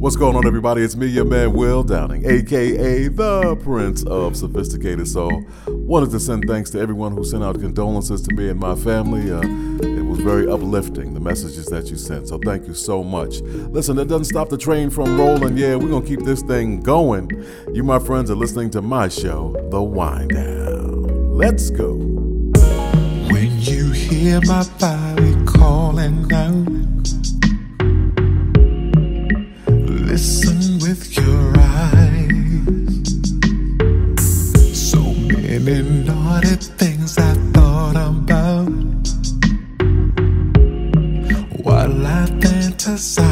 What's going on, everybody? It's me, your man, Will Downing, aka the Prince of Sophisticated Soul. Wanted to send thanks to everyone who sent out condolences to me and my family. Uh, it was very uplifting, the messages that you sent, so thank you so much. Listen, that doesn't stop the train from rolling. Yeah, we're going to keep this thing going. You, my friends, are listening to my show, The Wind Down. Let's go. When you hear my body calling out, listen with your eyes. So many naughty things I thought about while I fantasize.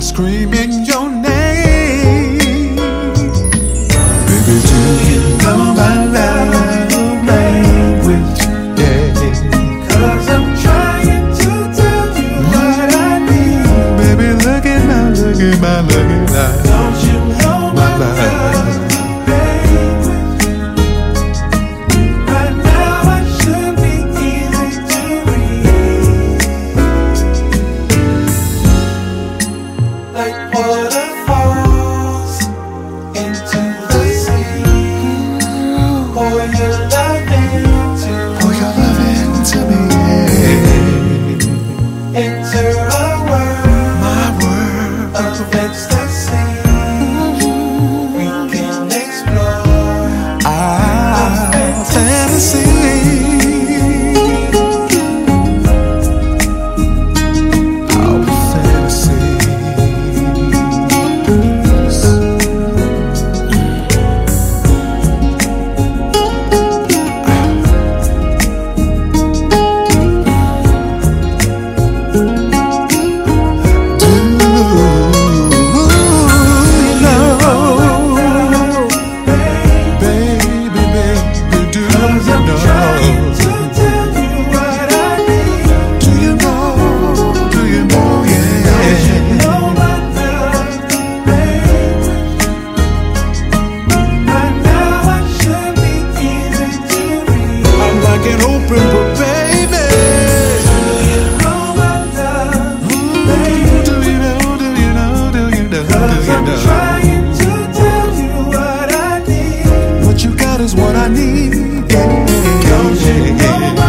screaming. is what I need. Yeah. Yeah.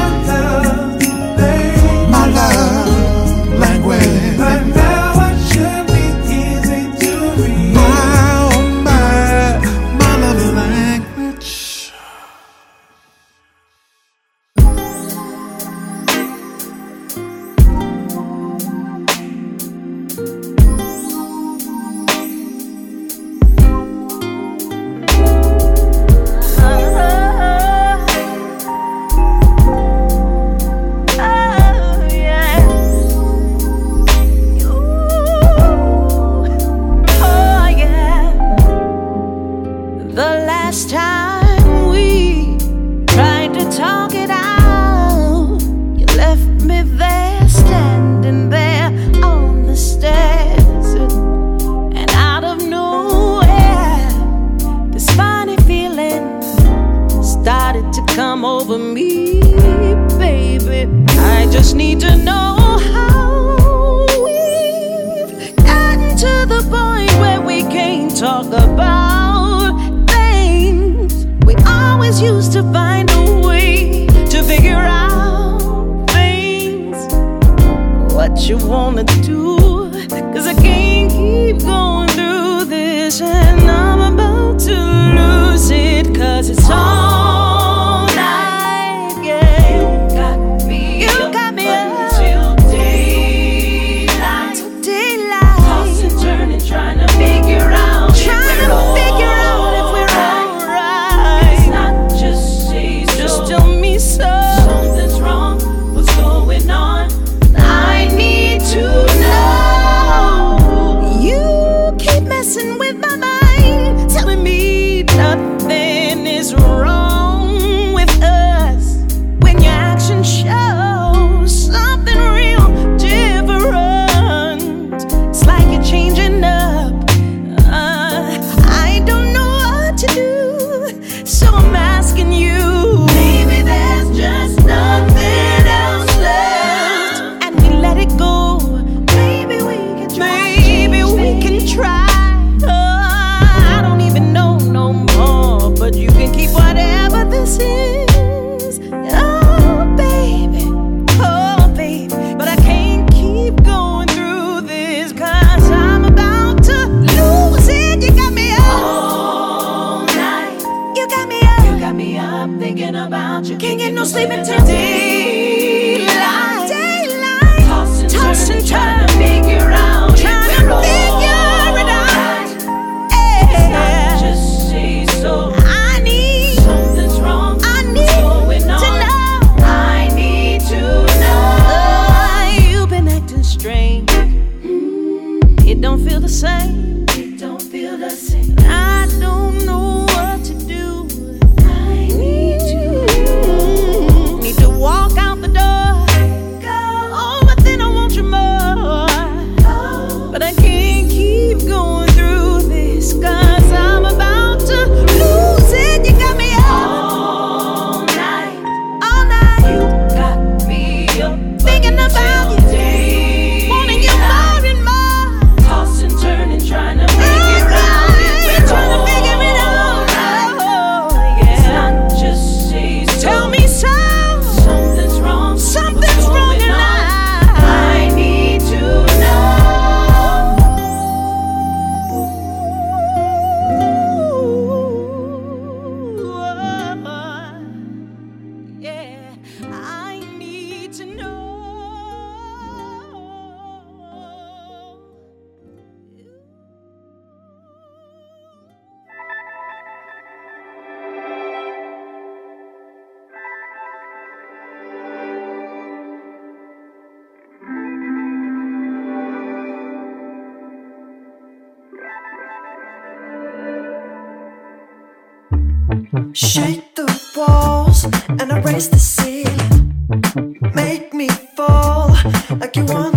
Mm-hmm. Shake the walls and erase the ceiling. Make me fall like you want.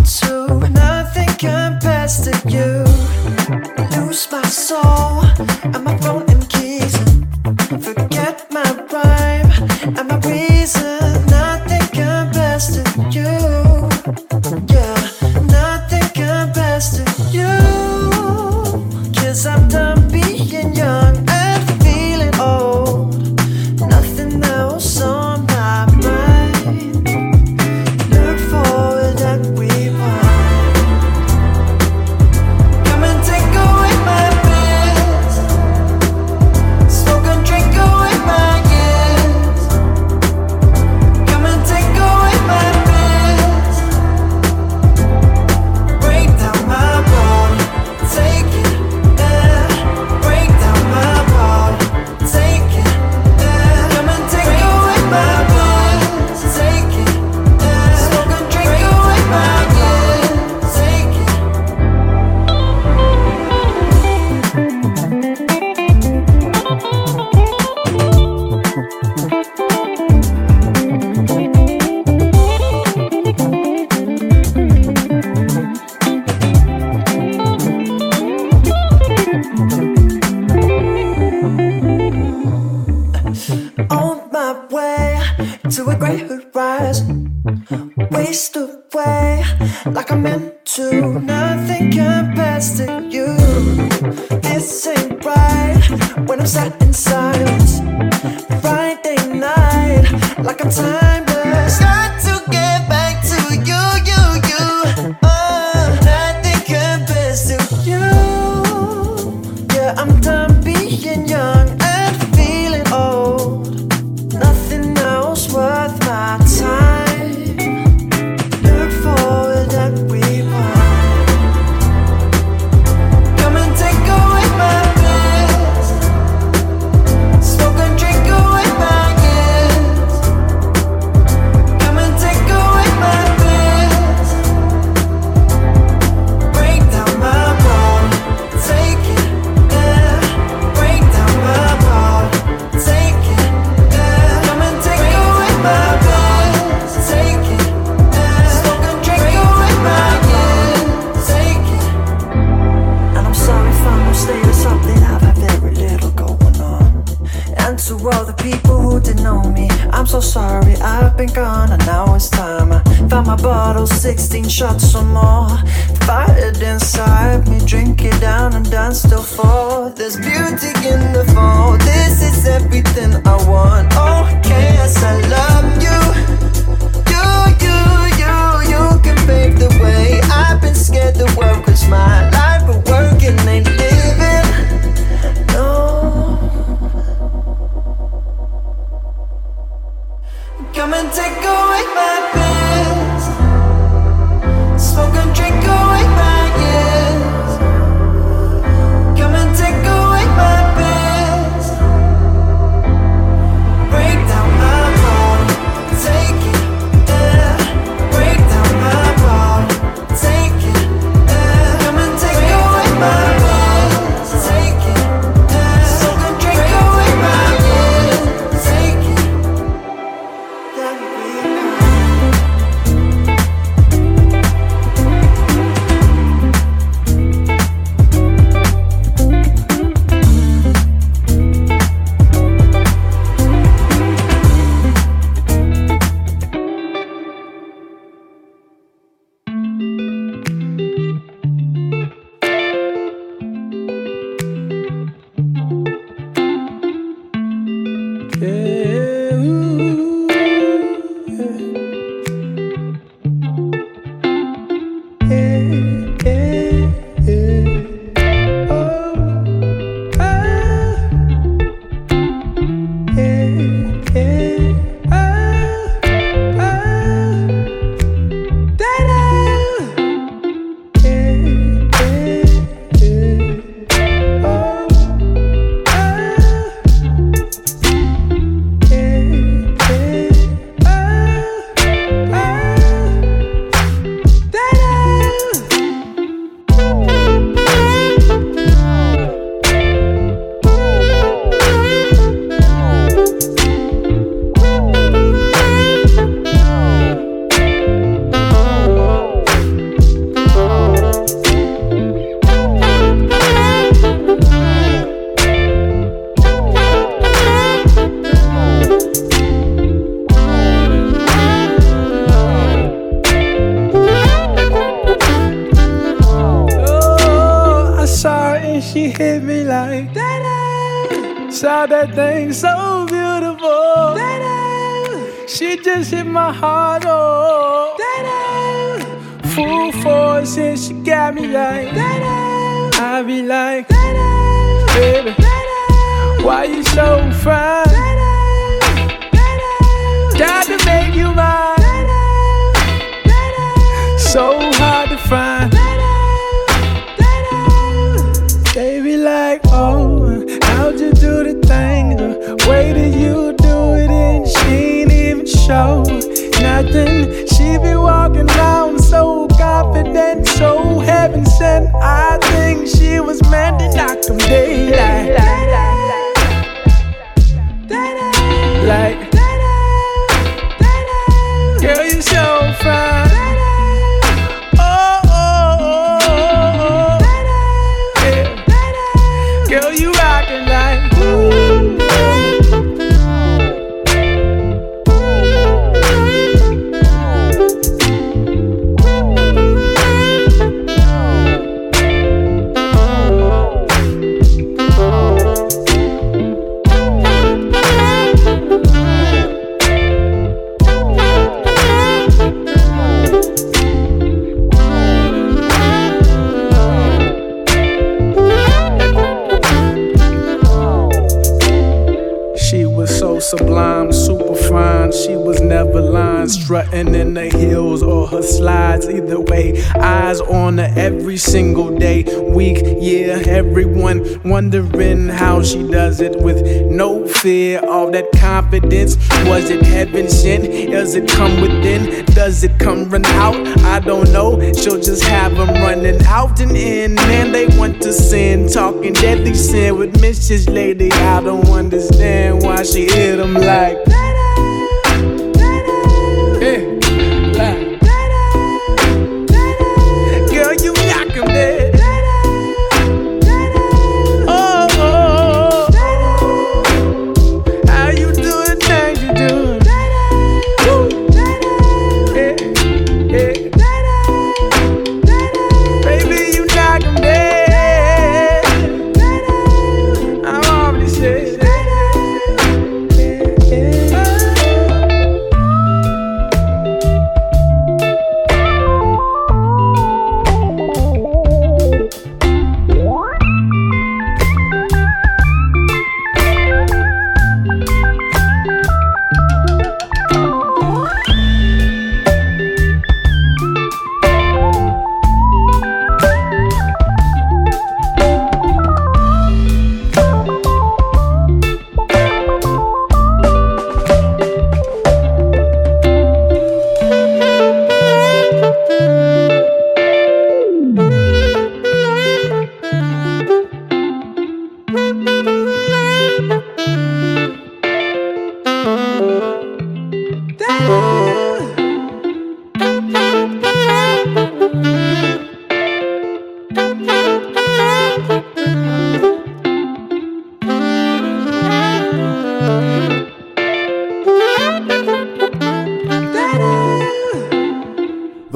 Wondering how she does it with no fear. All that confidence, was it heaven sent? Does it come within? Does it come run out? I don't know. She'll just have them running out and in. Man, they want to sin, talking deadly sin with Mrs. Lady. I don't understand why she hit them like.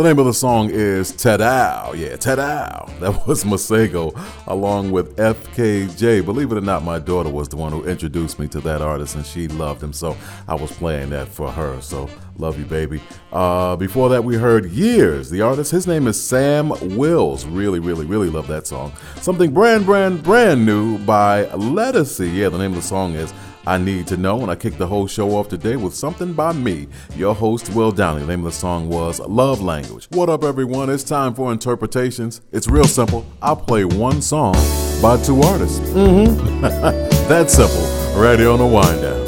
Name of the song is Tadao. Yeah, Tadao. That was Masego along with FKJ. Believe it or not, my daughter was the one who introduced me to that artist and she loved him. So I was playing that for her. So love you, baby. Uh, before that, we heard Years. The artist, his name is Sam Wills. Really, really, really love that song. Something brand, brand, brand new by Lettucey. Yeah, the name of the song is I Need to Know, and I kicked the whole show off today with something by me, your host, Will Downing. The name of the song was Love Language. What up, everyone? It's time for interpretations. It's real simple. I'll play one song by two artists. Mm-hmm. That's simple. Ready on the wind down.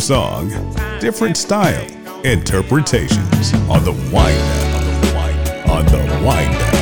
Song, different style, interpretations on the wind down. On the wind.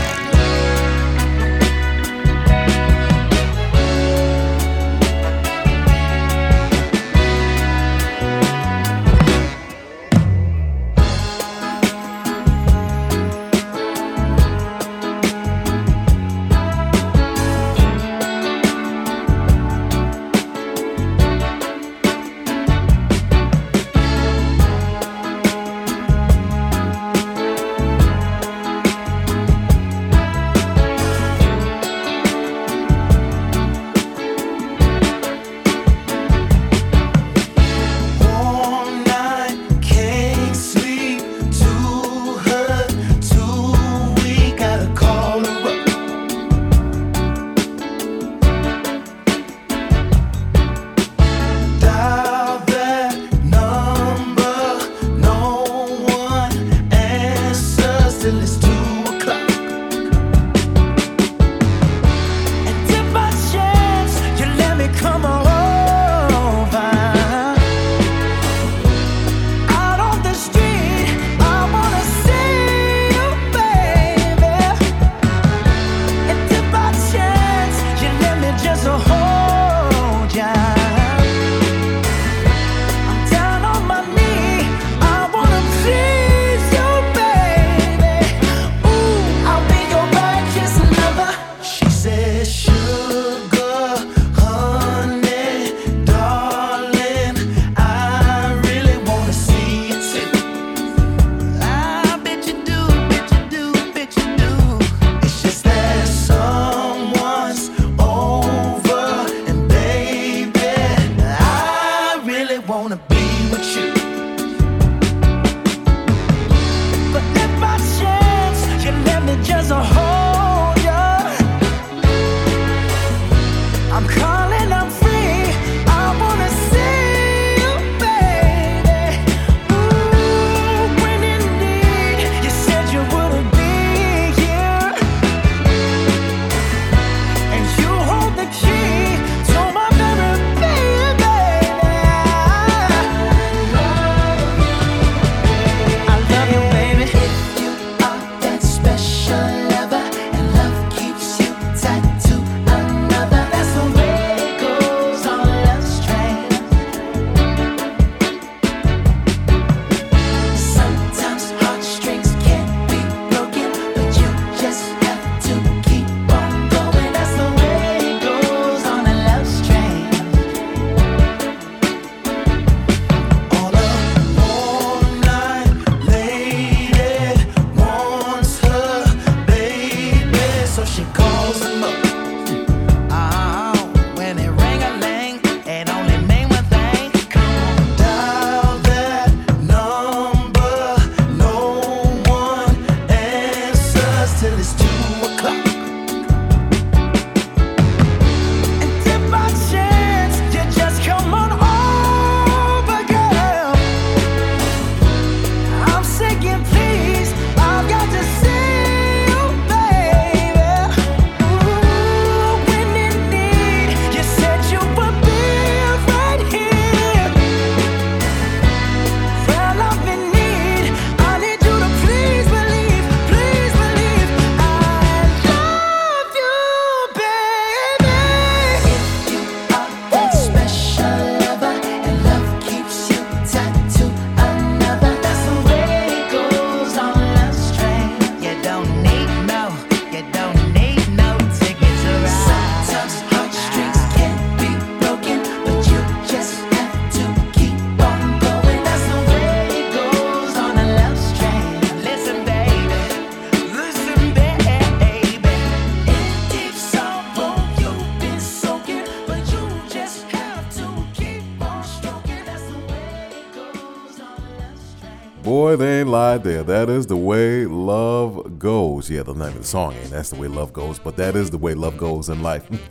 They ain't lied there. That is the way love goes. Yeah, the name of the song ain't that's the way love goes, but that is the way love goes in life.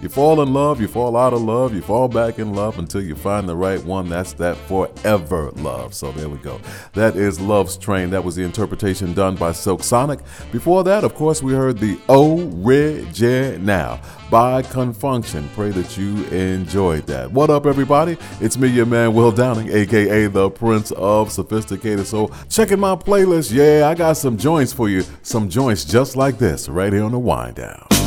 you fall in love, you fall out of love, you fall back in love until you find the right one. That's that forever love. So there we go. That is Love's Train. That was the interpretation done by Silk Sonic. Before that, of course, we heard the Original by Con Funk Shun. Pray that you enjoyed that. What up, everybody? It's me, your man, Will Downing, aka the Prince of Sophisticated Soul. Checking my playlist. Yeah, I got some joints for you. Some joints just like this right here on the wind down.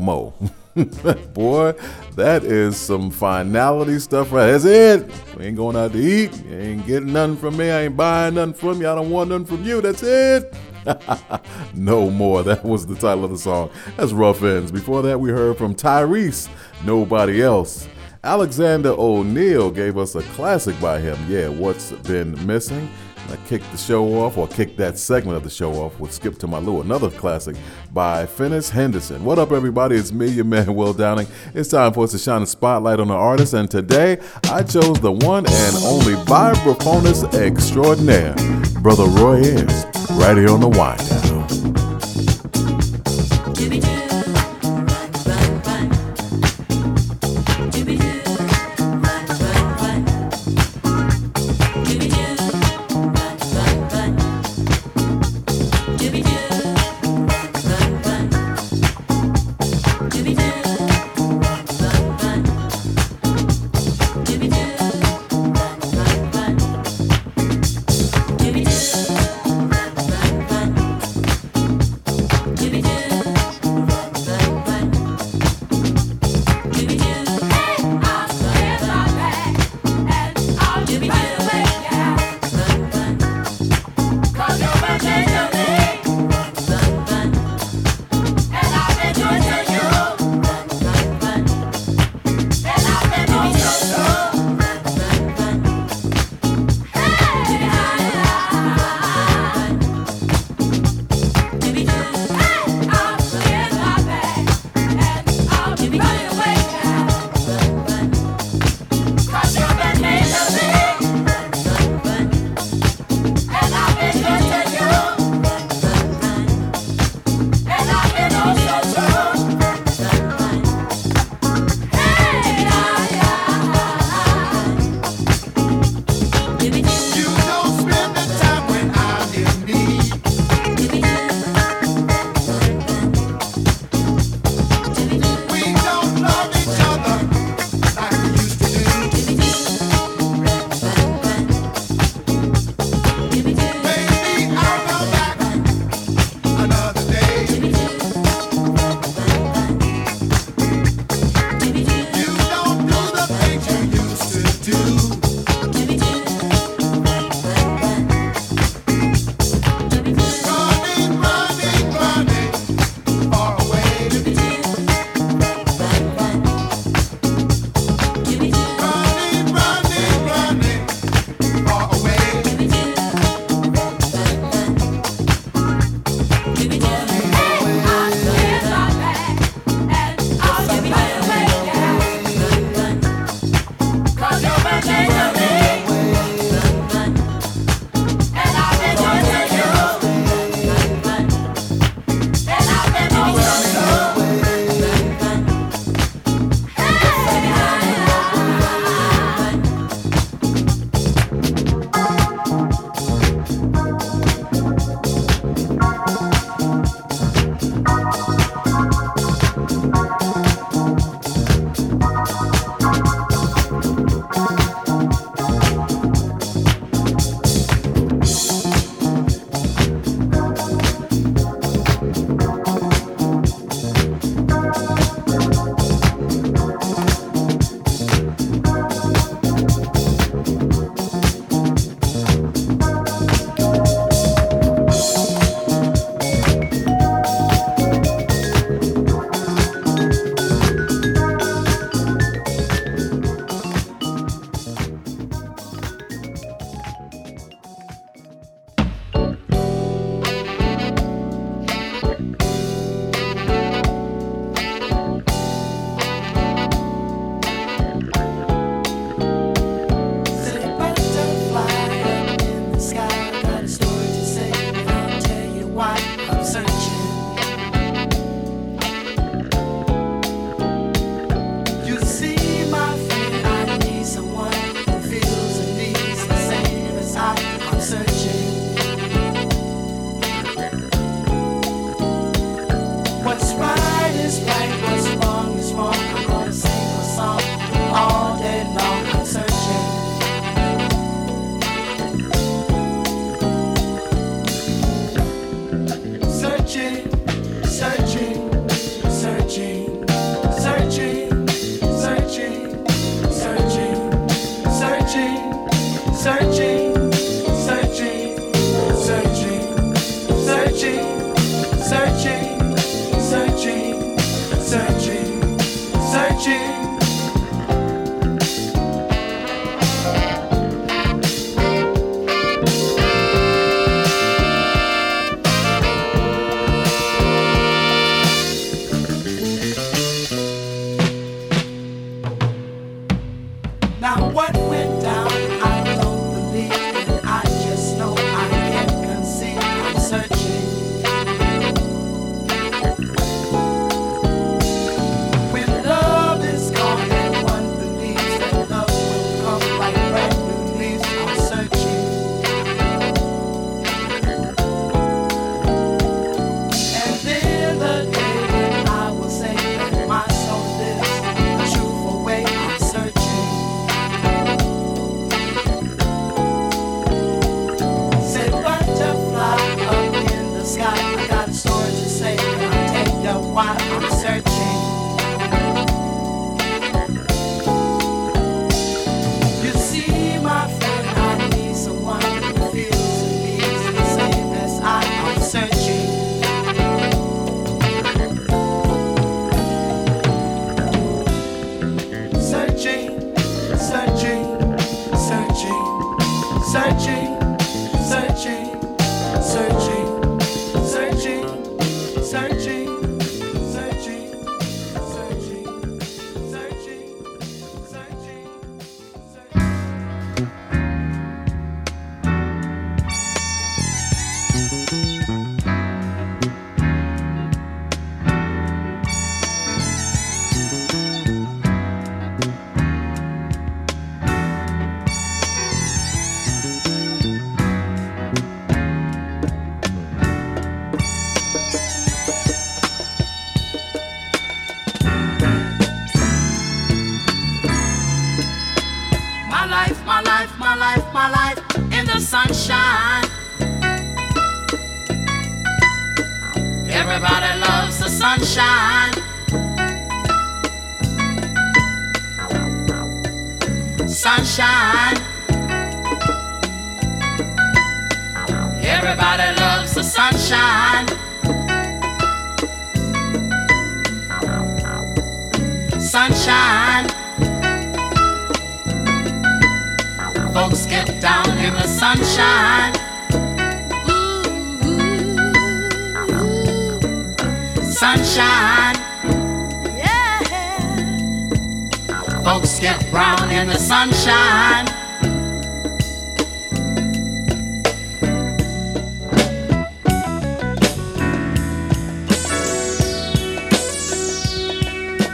More. Boy, that is some finality stuff right That's it. We ain't going out to eat. You ain't getting nothing from me. I ain't buying nothing from you. I don't want nothing from you. That's it. no more. That was the title of the song. That's Ruff Endz. Before that, we heard from Tyrese, Nobody Else. Alexander O'Neal gave us a classic by him. Yeah, What's Been Missing? I kicked the show off, or kicked that segment of the show off with Skip to My Lou, another classic by Finis Henderson. What up, everybody? It's me, your man, Will Downing. It's time for us to shine a spotlight on the artist, and today I chose the one and only vibraphonist extraordinaire, Brother Roy Ayers, right here on the Wind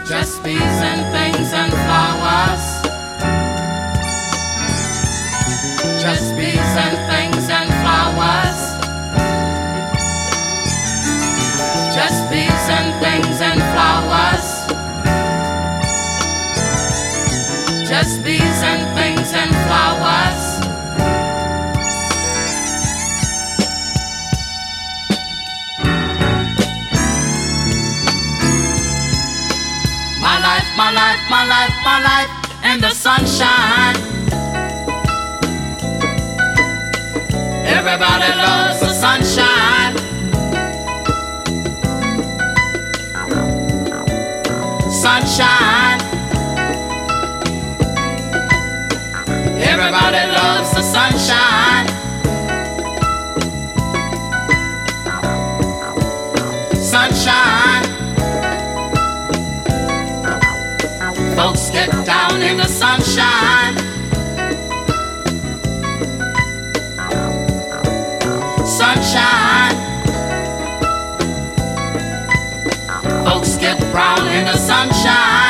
Just bees and things and flowers. Just bees and sunshine. Everybody loves the sunshine. Sunshine. Everybody loves the sunshine. Sunshine. Folks get down in the sunshine. Sunshine. Folks get brown in the sunshine.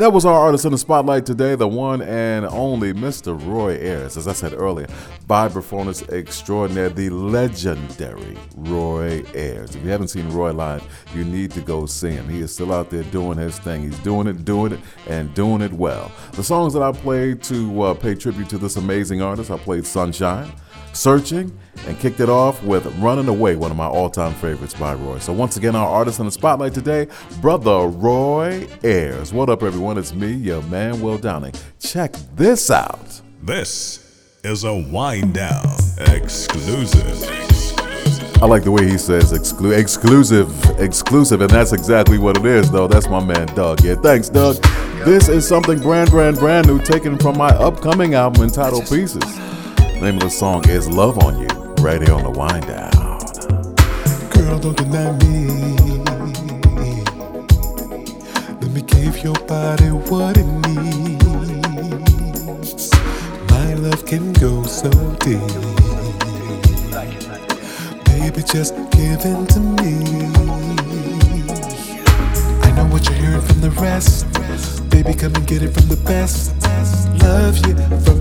That was our artist in the spotlight today, the one and only Mr. Roy Ayers. As I said earlier, by vibraphonist extraordinaire, the legendary Roy Ayers. If you haven't seen Roy live, you need to go see him. He is still out there doing his thing. He's doing it, doing it, and doing it well. The songs that I played to uh, pay tribute to this amazing artist, I played Sunshine, Searching, and kicked it off with Running Away, one of my all time favorites by Roy. So, once again, our artist in the spotlight today, Brother Roy Ayers. What up, everyone? It's me, your man, Will Downing. Check this out. This is a wind down exclusive. I like the way he says exclu- exclusive, exclusive, and that's exactly what it is, though. That's my man, Doug. Yeah, thanks, Doug. This is something brand, brand, brand new, taken from my upcoming album entitled Pieces. Name of the song is Love on You, right here on the Wind Down. Girl, don't deny me. Let me give your body what it needs. My love can go so deep. Baby, just give in to me. I know what you're hearing from the rest. Baby, come and get it from the best. Love you from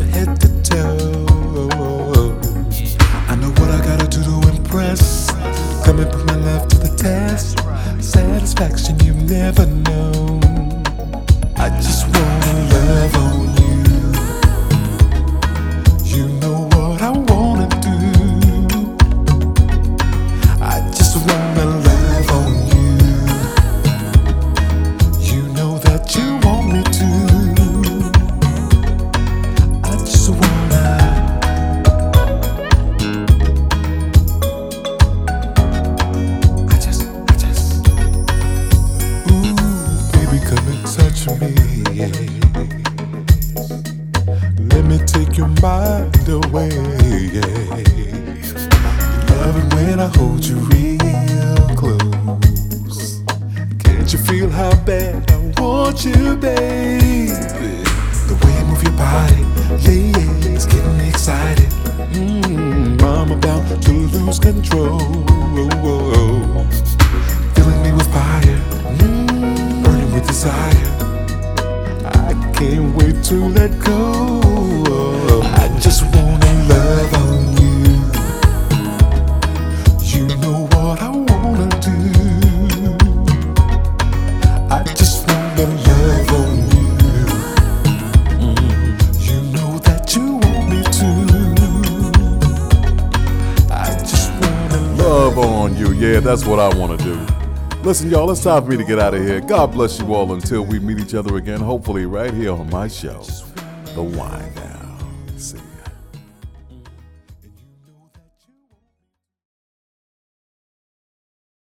That's what I want to do. Listen, y'all, it's time for me to get out of here. God bless you all until we meet each other again, hopefully, right here on my show, The Wine.